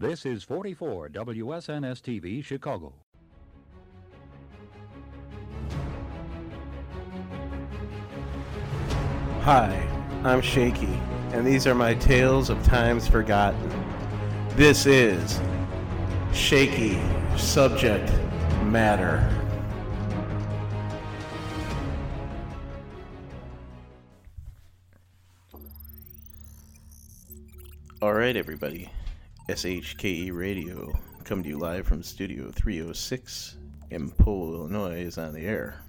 This is 44 WSNS TV, Chicago. Hi, I'm Shaky, and these are my tales of times forgotten. This is Shaky Subject Matter. All right, everybody. SHKE Radio, come to you live from Studio 306 in Pole, Illinois, is on the air.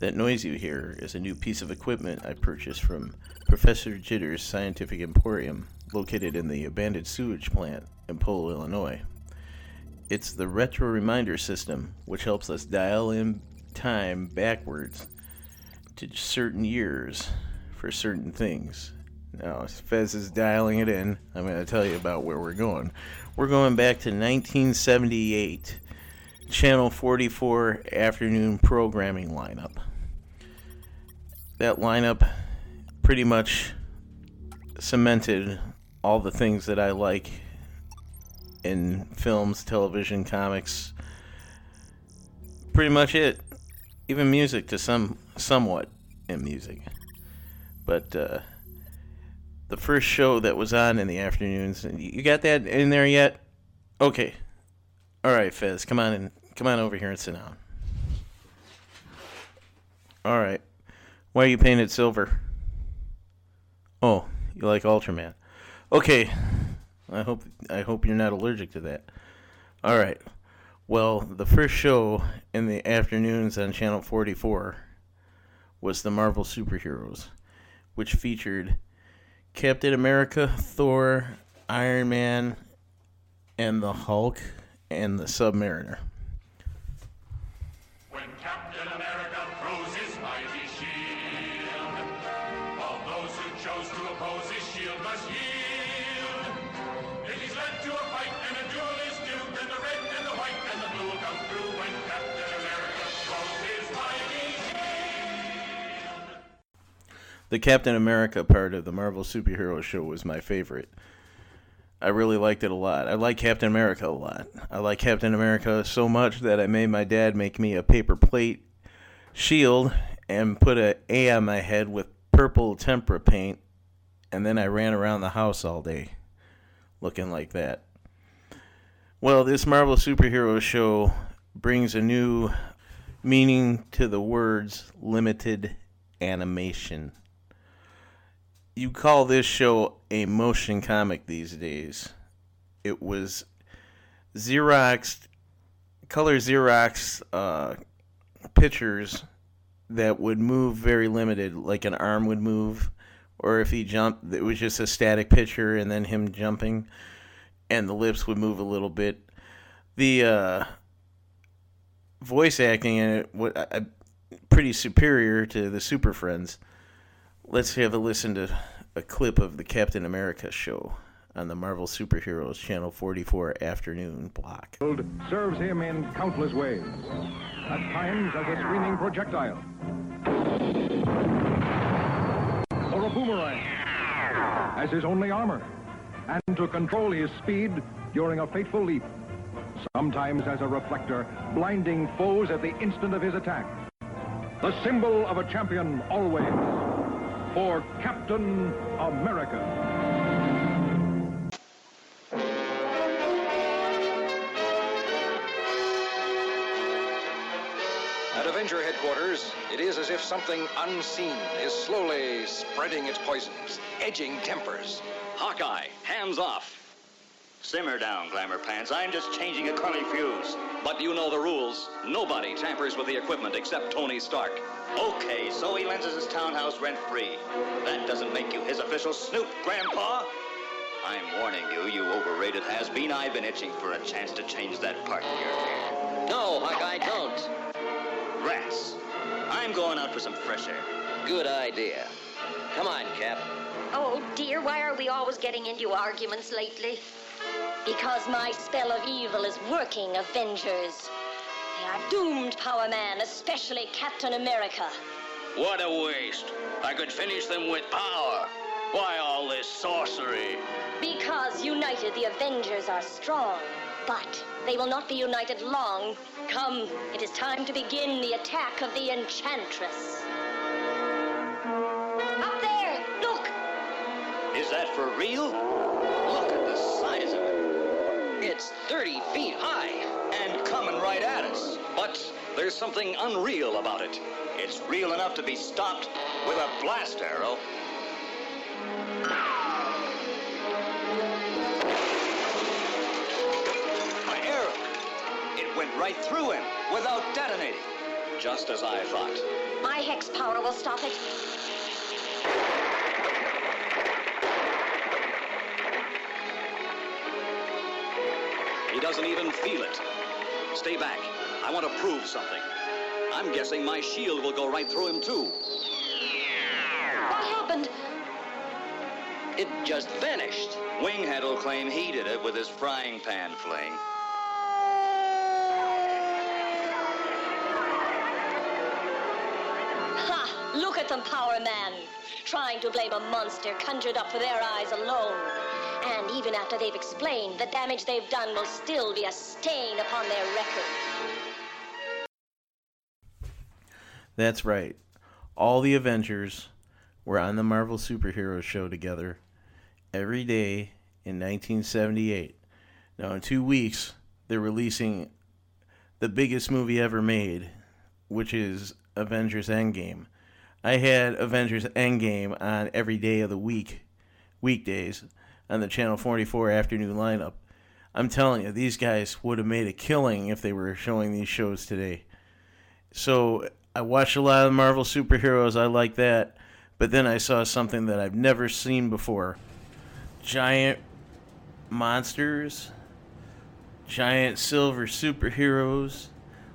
That noise you hear is a new piece of equipment I purchased from Professor Jitter's Scientific Emporium, located in the abandoned sewage plant in Pole, Illinois. It's the retro reminder system, which helps us dial in time backwards to certain years for certain things. Now, as Fez is dialing it in, I'm going to tell you about where we're going. We're going back to 1978, Channel 44 afternoon programming lineup. That lineup pretty much cemented all the things that I like in films, television, comics. Pretty much it. Even music to some somewhat in music. But uh the first show that was on in the afternoons. You got that in there yet? Okay. All right, Fez, come on and come on over here and sit down. All right. Why are you painted silver? Oh, you like Ultraman. Okay. I hope I hope you're not allergic to that. All right. Well, the first show in the afternoons on Channel 44 was the Marvel Superheroes, which featured Captain America, Thor, Iron Man, and the Hulk and the Submariner. The Captain America part of the Marvel Superhero show was my favorite. I really liked it a lot. I like Captain America a lot. I like Captain America so much that I made my dad make me a paper plate shield and put a A on my head with purple tempera paint, and then I ran around the house all day looking like that. Well, this Marvel Superhero show brings a new meaning to the words limited animation you call this show a motion comic these days. It was Xerox, color Xerox uh, pictures that would move very limited, like an arm would move, or if he jumped, it was just a static picture and then him jumping, and the lips would move a little bit. The uh, voice acting in it was uh, pretty superior to the Super Friends. Let's have a listen to a clip of the Captain America show on the Marvel Superheroes Channel 44 afternoon block. serves him in countless ways. At times as a screaming projectile. Or a boomerang. As his only armor. And to control his speed during a fateful leap. Sometimes as a reflector, blinding foes at the instant of his attack. The symbol of a champion always. For Captain America. At Avenger headquarters, it is as if something unseen is slowly spreading its poisons, edging tempers. Hawkeye, hands off. Simmer down, Glamour Pants. I'm just changing a curly fuse. But you know the rules. Nobody tampers with the equipment except Tony Stark. Okay, so he lends us his townhouse rent free. That doesn't make you his official snoop, Grandpa. I'm warning you, you overrated has-been. I've been itching for a chance to change that part of your hair. No, Hawkeye, don't. Rats. I'm going out for some fresh air. Good idea. Come on, Cap. Oh dear, why are we always getting into arguments lately? Because my spell of evil is working, Avengers. They are doomed, Power Man, especially Captain America. What a waste. I could finish them with power. Why all this sorcery? Because united the Avengers are strong. But they will not be united long. Come, it is time to begin the attack of the Enchantress. Up there! Look! Is that for real? Look at the size of it. It's 30 feet high. And coming right at us. But there's something unreal about it. It's real enough to be stopped with a blast arrow. My arrow. It went right through him without detonating. Just as I thought. My hex power will stop it. He doesn't even feel it. Stay back. I want to prove something. I'm guessing my shield will go right through him, too. What happened? It just vanished. Winghead will claim he did it with his frying pan fling. Ha! Look at them, Power Man. Trying to blame a monster conjured up for their eyes alone. And even after they've explained, the damage they've done will still be a stain upon their record. That's right. All the Avengers were on the Marvel Superhero Show together every day in 1978. Now, in two weeks, they're releasing the biggest movie ever made, which is Avengers Endgame. I had Avengers Endgame on every day of the week, weekdays, on the Channel 44 afternoon lineup. I'm telling you, these guys would have made a killing if they were showing these shows today. So I watched a lot of Marvel superheroes. I like that. But then I saw something that I've never seen before giant monsters, giant silver superheroes,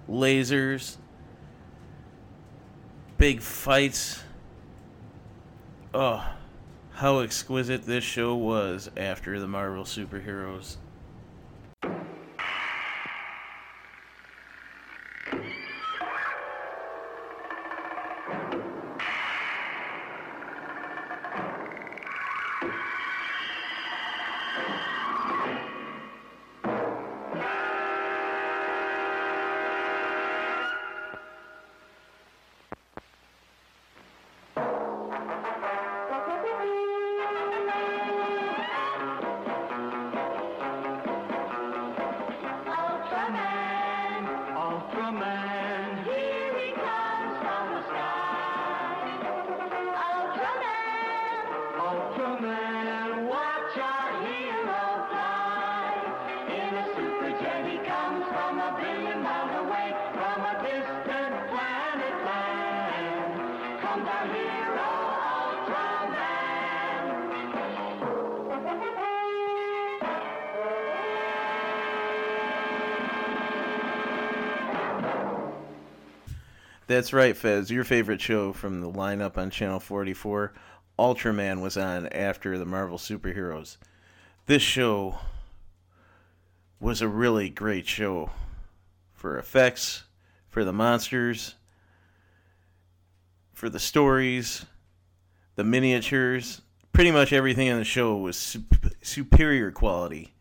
lasers, big fights. Oh, how exquisite this show was after the Marvel superheroes. That's right, Fez. Your favorite show from the lineup on Channel 44, Ultraman, was on after the Marvel superheroes. This show was a really great show for effects, for the monsters, for the stories, the miniatures. Pretty much everything in the show was sup- superior quality.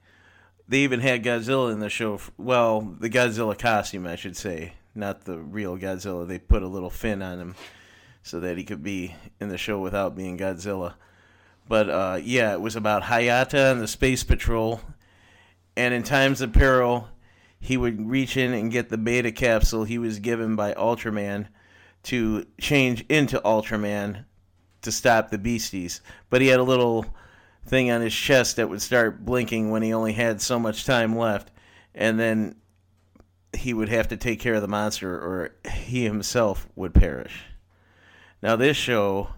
They even had Godzilla in the show. Well, the Godzilla costume, I should say, not the real Godzilla. They put a little fin on him so that he could be in the show without being Godzilla. But uh, yeah, it was about Hayata and the Space Patrol. And in times of peril, he would reach in and get the beta capsule he was given by Ultraman to change into Ultraman to stop the beasties. But he had a little thing on his chest that would start blinking when he only had so much time left. And then he would have to take care of the monster or he himself would perish. Now, this show,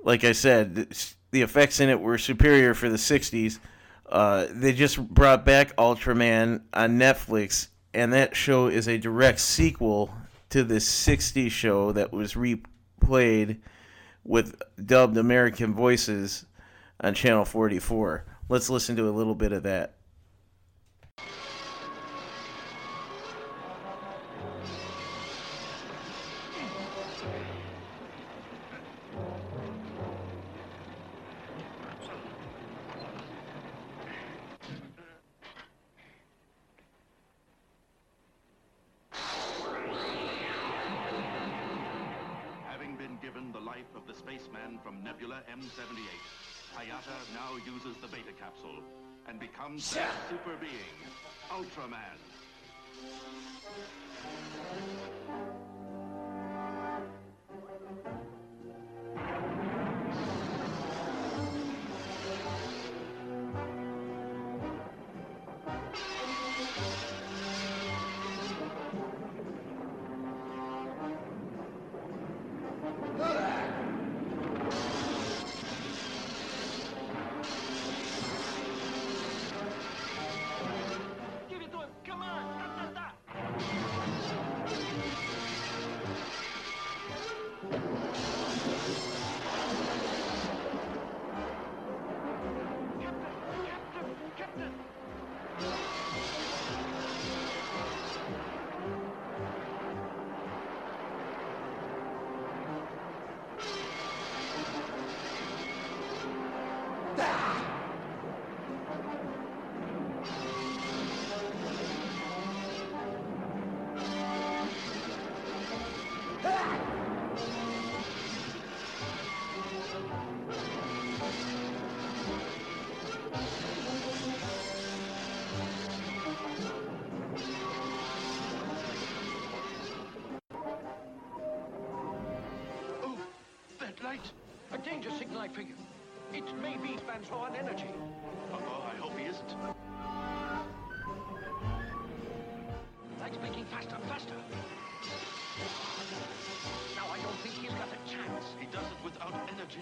like I said, the effects in it were superior for the 60s. Uh, they just brought back Ultraman on Netflix, and that show is a direct sequel to the 60s show that was replayed with dubbed American voices on Channel 44. Let's listen to a little bit of that. From Nebula M78, Hayata now uses the beta capsule and becomes a super being, Ultraman. Danger signal, I figure. It may be on energy. Oh, I hope he isn't. Light's blinking faster, faster. Now I don't think he's got a chance. He does it without energy.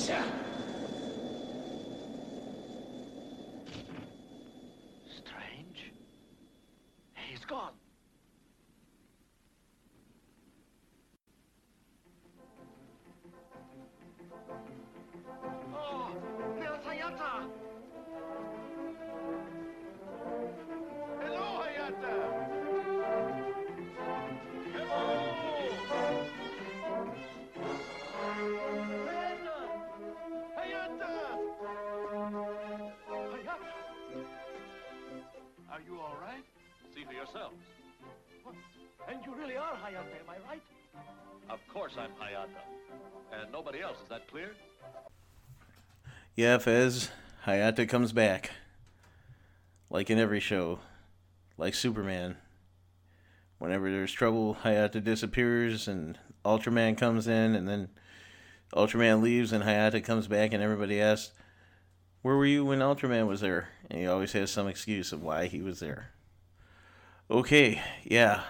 Strange. Course I'm Hayata. And nobody else, is that clear? Yeah, Fez, Hayata comes back. Like in every show. Like Superman. Whenever there's trouble, Hayata disappears and Ultraman comes in and then Ultraman leaves and Hayata comes back and everybody asks, Where were you when Ultraman was there? And he always has some excuse of why he was there. Okay, yeah.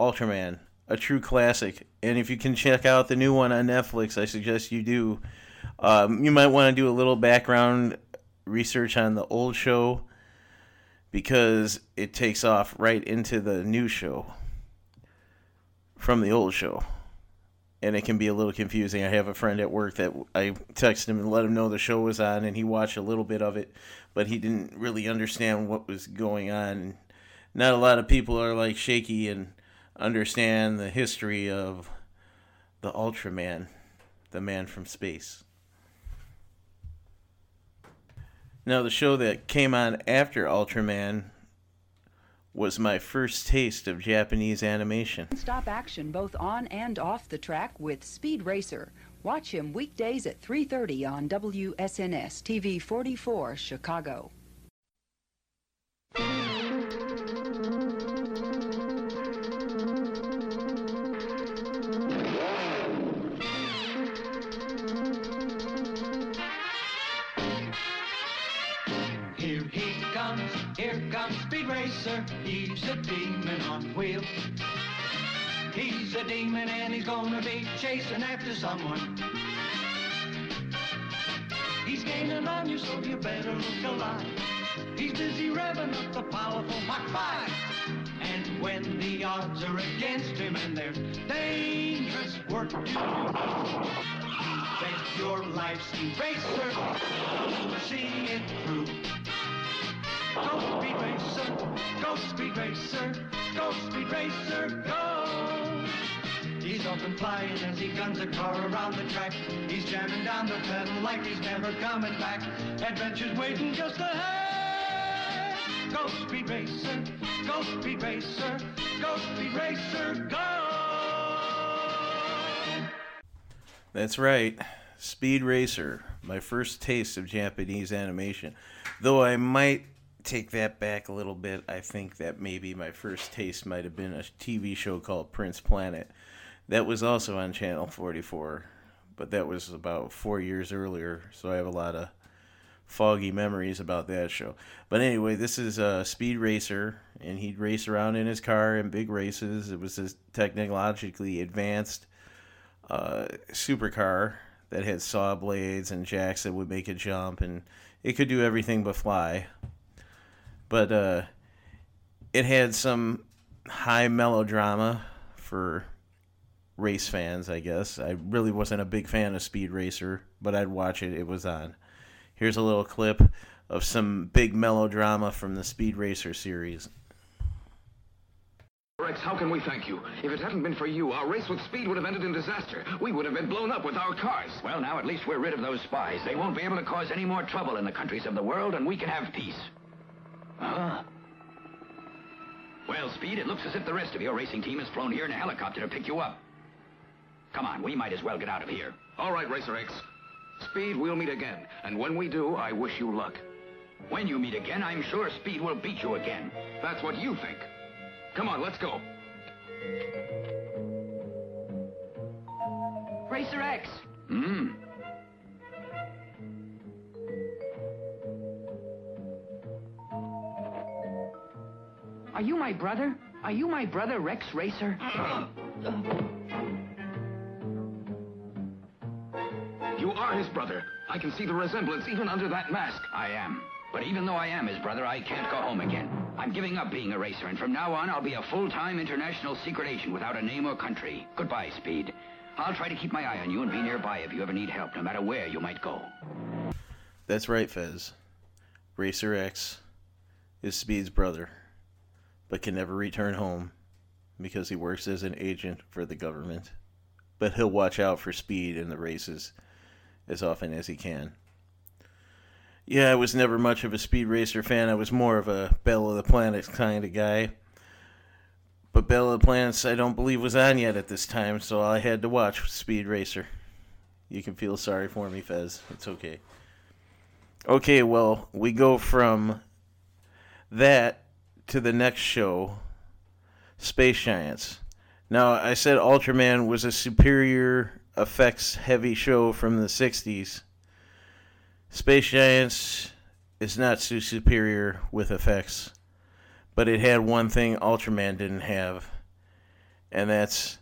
Ultraman, a true classic. And if you can check out the new one on Netflix, I suggest you do. Um, you might want to do a little background research on the old show because it takes off right into the new show from the old show. And it can be a little confusing. I have a friend at work that I texted him and let him know the show was on, and he watched a little bit of it, but he didn't really understand what was going on. Not a lot of people are like shaky and understand the history of the Ultraman, the man from space. Now, the show that came on after Ultraman was my first taste of Japanese animation. Stop action both on and off the track with Speed Racer. Watch him weekdays at 3:30 on WSNS TV 44 Chicago. Demon and he's gonna be chasing after someone. He's gaining on you, so you better look alive. He's busy revving up the powerful Mach 5. And when the odds are against him and there's dangerous work to do, bet your life, Speed Racer, see it through. Go Speed Racer, go Speed Racer, go Speed Racer, go! He's and flying as he guns a car around the track. He's jamming down the pedal like he's never coming back. Adventure's waiting just ahead. Go Speed Racer, go Speed Racer, go Speed Racer, go! That's right. Speed Racer, my first taste of Japanese animation. Though I might take that back a little bit, I think that maybe my first taste might have been a TV show called Prince Planet. That was also on Channel 44, but that was about four years earlier, so I have a lot of foggy memories about that show. But anyway, this is a Speed Racer, and he'd race around in his car in big races. It was this technologically advanced uh, supercar that had saw blades and jacks that would make it jump, and it could do everything but fly. But uh, it had some high melodrama for race fans, I guess. I really wasn't a big fan of Speed Racer, but I'd watch it. It was on. Here's a little clip of some big melodrama from the Speed Racer series. Rex, how can we thank you? If it hadn't been for you, our race with speed would have ended in disaster. We would have been blown up with our cars. Well, now at least we're rid of those spies. They won't be able to cause any more trouble in the countries of the world, and we can have peace. Huh? Well, Speed, it looks as if the rest of your racing team has flown here in a helicopter to pick you up. Come on, we might as well get out of here. All right, Racer X. Speed, we'll meet again. And when we do, I wish you luck. When you meet again, I'm sure Speed will beat you again. That's what you think. Come on, let's go. Racer X. Hmm. Are you my brother? Are you my brother, Rex Racer? are his brother. I can see the resemblance even under that mask. I am. But even though I am his brother, I can't go home again. I'm giving up being a racer, and from now on, I'll be a full-time international secret agent without a name or country. Goodbye, Speed. I'll try to keep my eye on you and be nearby if you ever need help, no matter where you might go. That's right, Fez. Racer X is Speed's brother, but can never return home because he works as an agent for the government. But he'll watch out for Speed in the races as often as he can. Yeah, I was never much of a Speed Racer fan. I was more of a Battle of the Planets kind of guy. But Battle of the Planets, I don't believe, was on yet at this time, so I had to watch Speed Racer. You can feel sorry for me, Fez. It's okay. Okay, well, we go from that to the next show Space Giants. Now, I said Ultraman was a superior effects heavy show from the 60s. Space Giants is not so superior with effects, but it had one thing Ultraman didn't have, and that's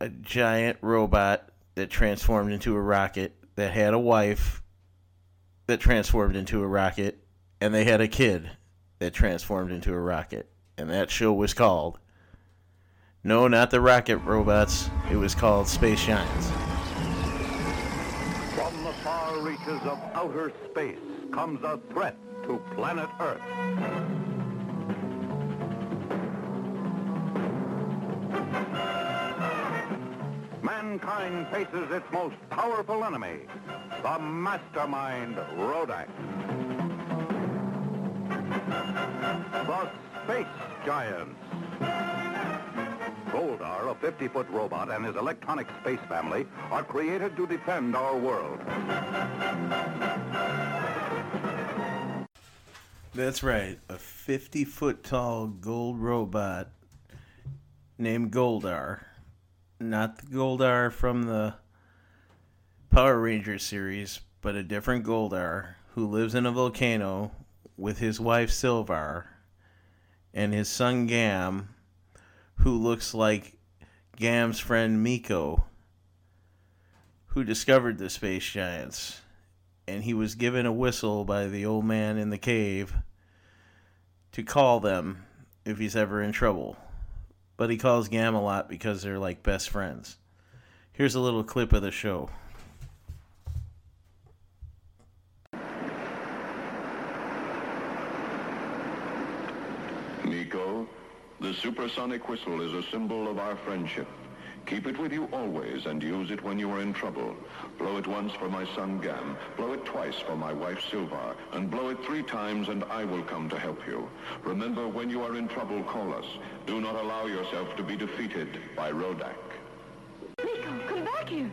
a giant robot that transformed into a rocket that had a wife that transformed into a rocket, and they had a kid that transformed into a rocket. And that show was called. No, not the rocket robots. It was called Space Giants. From the far reaches of outer space comes a threat to planet Earth. Mankind faces its most powerful enemy, the mastermind Rodak. the Space Giants. Goldar, a 50-foot robot, and his electronic space family are created to defend our world. That's right. A 50 foot tall gold robot named Goldar. Not the Goldar from the Power Rangers series, but a different Goldar who lives in a volcano with his wife Silvar and his son Gam, who looks like Gam's friend Miko, who discovered the space giants. And he was given a whistle by the old man in the cave to call them if he's ever in trouble. But he calls Gam a lot because they're like best friends. Here's a little clip of the show. Nico, the supersonic whistle is a symbol of our friendship. Keep it with you always and use it when you are in trouble. Blow it once for my son Gam, blow it twice for my wife Silvar, and blow it three times and I will come to help you. Remember, when you are in trouble, call us. Do not allow yourself to be defeated by Rodak. Nico, come back here.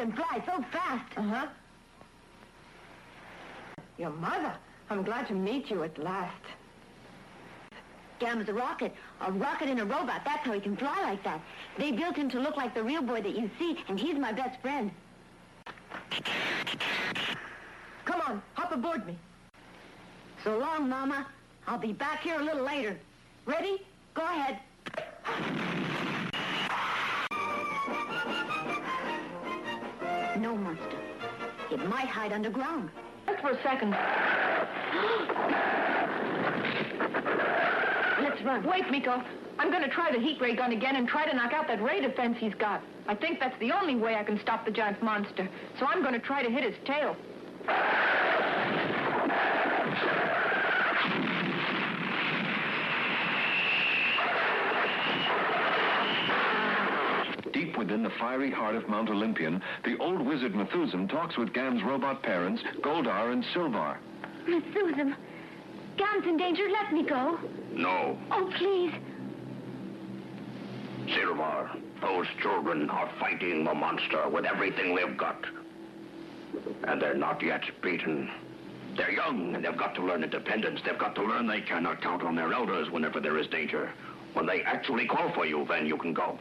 Can fly so fast. Uh-huh. Your mother. I'm glad to meet you at last. Gam's a rocket. A rocket in a robot. That's how he can fly like that. They built him to look like the real boy that you see, and he's my best friend. Come on, hop aboard me. So long, Mama. I'll be back here a little later. Ready? Go ahead. No monster. It might hide underground. Just for a second. Let's run. Wait, Miko. I'm going to try the heat ray gun again and try to knock out that ray defense he's got. I think that's the only way I can stop the giant monster. So I'm going to try to hit his tail. Fiery heart of Mount Olympian, the old wizard Methuselah talks with Gam's robot parents, Goldar and Silvar. Methuselah, Gam's in danger. Let me go. No, Oh, please. Silvar, those children are fighting the monster with everything they've got. And they're not yet beaten. They're young, and they've got to learn independence. They've got to learn they cannot count on their elders whenever there is danger. When they actually call for you, then you can go.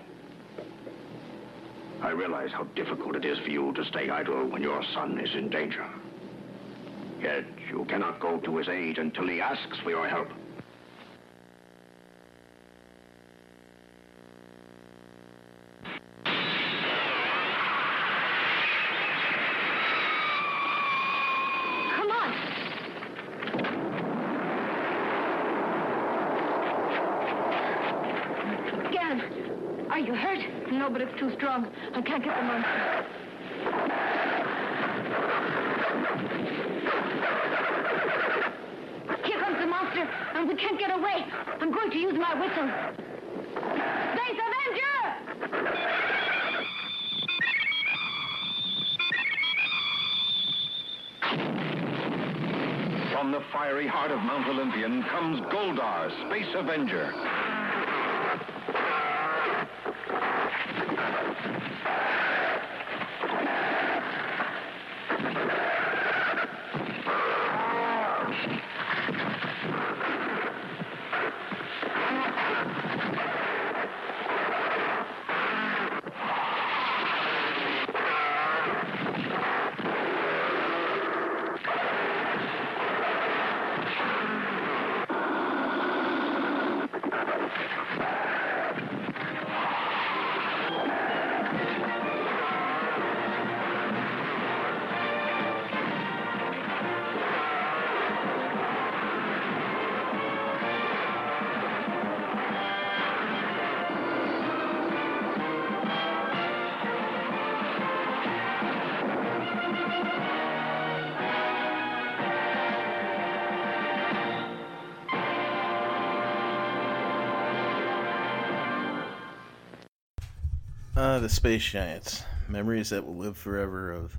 I realize how difficult it is for you to stay idle when your son is in danger. Yet you cannot go to his aid until he asks for your help. Come on. Gam, are you hurt? No, but it's too strong. I can't get the monster. Here comes the monster, and we can't get away. I'm going to use my whistle. Space Avenger! From the fiery heart of Mount Olympian comes Goldar, Space Avenger. Uh, the Space Giants. Memories that will live forever of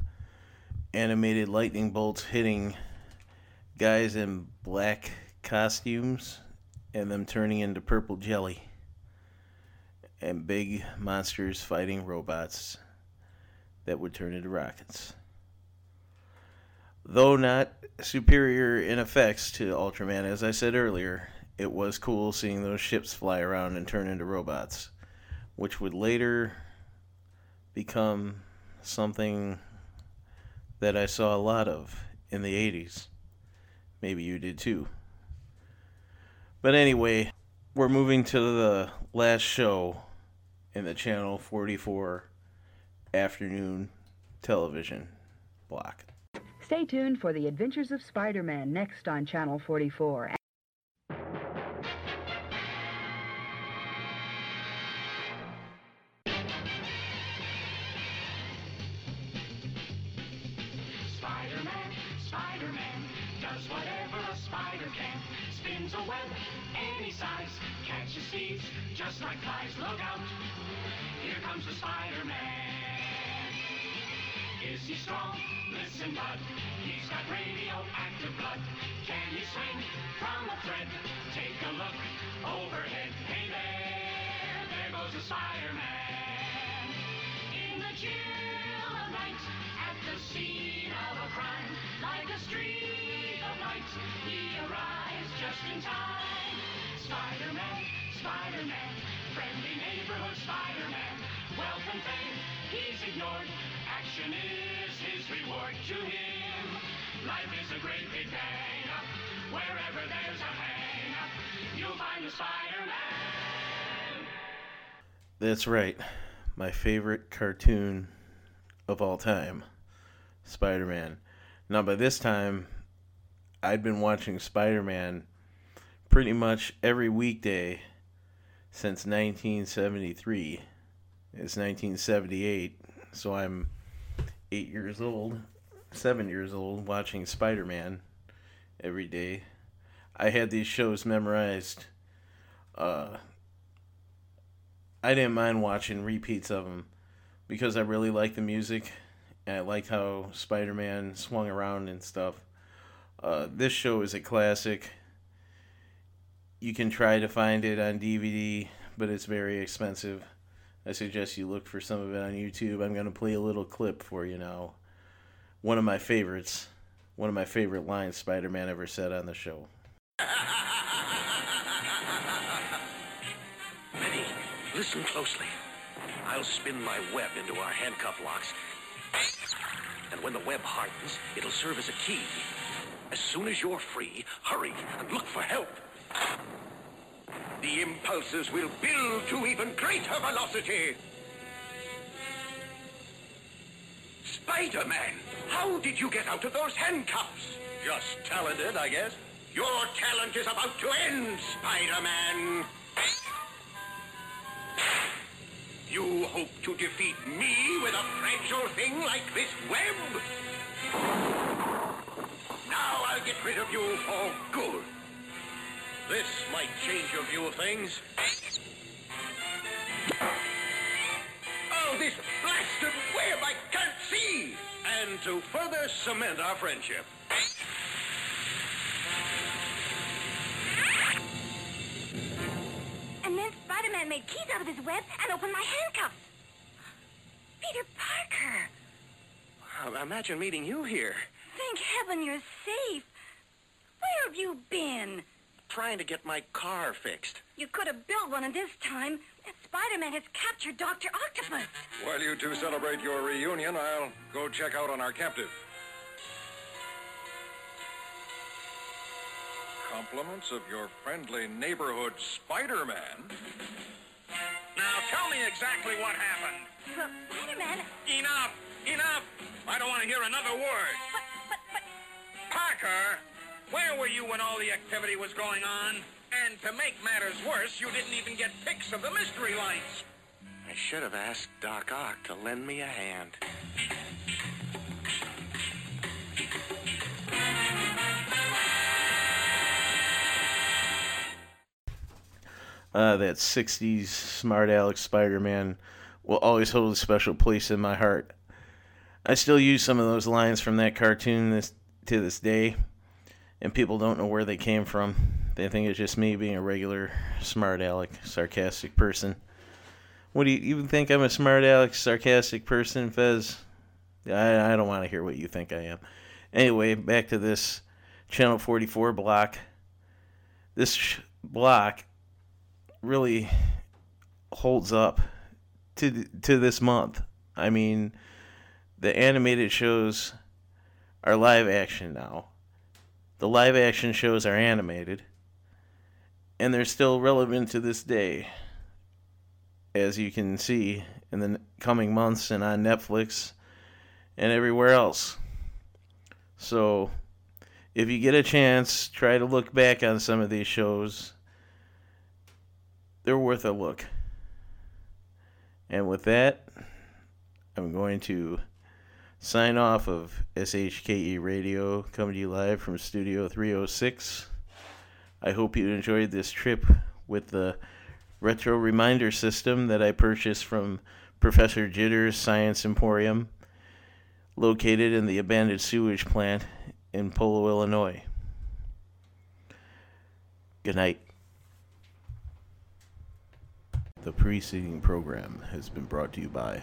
animated lightning bolts hitting guys in black costumes and them turning into purple jelly. And big monsters fighting robots that would turn into rockets. Though not superior in effects to Ultraman, as I said earlier, it was cool seeing those ships fly around and turn into robots, which would later become something that I saw a lot of in the 80s. Maybe you did too. But anyway, we're moving to the last show in the Channel 44 afternoon television block. Stay tuned for the Adventures of Spider-Man next on Channel 44. Does whatever a spider can. Spins a web any size, catches thieves just like flies. Look out, here comes the Spider-Man. Is he strong? Listen, bud, he's got radioactive blood. Can he swing from a thread? Take a look overhead. Hey there, there goes the Spider-Man. In the chill of night, at the scene of a crime, like a streak he arrives just in time. Spider-Man, Spider-Man, friendly neighborhood Spider-Man, fame he's ignored. Action is his reward to him. Life is a great big. Wherever there's a you'll find Spider-Man. That's right. My favorite cartoon of all time, Spider Man. Now, by this time, I'd been watching Spider Man pretty much every weekday since 1973. It's 1978, so I'm eight years old, seven years old, watching Spider Man every day. I had these shows memorized. Uh, I didn't mind watching repeats of them because I really liked the music and I liked how Spider Man swung around and stuff. Uh, this show is a classic. You can try to find it on DVD, but it's very expensive. I suggest you look for some of it on YouTube. I'm going to play a little clip for you now. One of my favorites. One of my favorite lines Spider Man ever said on the show. Benny, listen closely. I'll spin my web into our handcuff locks. And when the web hardens, it'll serve as a key. As soon as you're free, hurry and look for help. The impulses will build to even greater velocity. Spider-Man, how did you get out of those handcuffs? Just talented, I guess. Your talent is about to end, Spider-Man. You hope to defeat me with a fragile thing like this web? Now I'll get rid of you for good. This might change your view of things. Oh, this blasted web I can't see! And to further cement our friendship. And then Spider-Man made keys out of his web and opened my handcuffs. Peter Parker. Imagine meeting you here. Thank heaven you're safe. Where have you been? Trying to get my car fixed. You could have built one in this time. Spider-Man has captured Dr. Octopus. While you two celebrate your reunion, I'll go check out on our captive. Compliments of your friendly neighborhood Spider-Man. Now tell me exactly what happened. Well, Spider-Man... Enough! Enough! I don't want to hear another word. But. Parker, where were you when all the activity was going on? And to make matters worse, you didn't even get pics of the mystery lights. I should have asked Doc Ock to lend me a hand. Uh, that 60s smart Alex Spider Man will always hold a special place in my heart. I still use some of those lines from that cartoon this to this day, and people don't know where they came from. They think it's just me being a regular smart aleck, sarcastic person. What do you even think I'm a smart aleck, sarcastic person, Fez? I, I don't want to hear what you think I am. Anyway, back to this Channel 44 block. This sh- block really holds up to to this month. I mean, the animated shows are live action now. The live action shows are animated, and they're still relevant to this day. As you can see in the coming months and on Netflix and everywhere else. So, if you get a chance, try to look back on some of these shows. They're worth a look. And with that, I'm going to sign off of SHKE Radio, coming to you live from Studio 306. I hope you enjoyed this trip with the retro reminder system that I purchased from Professor Jitter's Science Emporium, located in the abandoned sewage plant in Polo, Illinois. Good night. The preceding program has been brought to you by.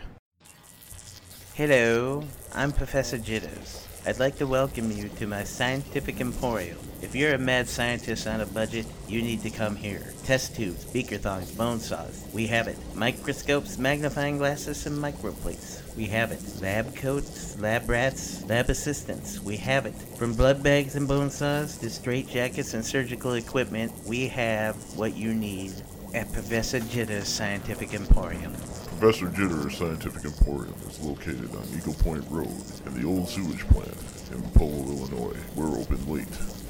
Hello, I'm Professor Jitters. I'd like to welcome you to my scientific emporium. If you're a mad scientist on a budget, you need to come here. Test tubes, beaker thongs, bone saws. We have it. Microscopes, magnifying glasses, and microplates. We have it. Lab coats, lab rats, lab assistants. We have it. From blood bags and bone saws to straight jackets and surgical equipment, we have what you need at Professor Jitters Scientific Emporium. Professor Jitter's Scientific Emporium is located on Eagle Point Road in the old sewage plant in Polo, Illinois. We're open late.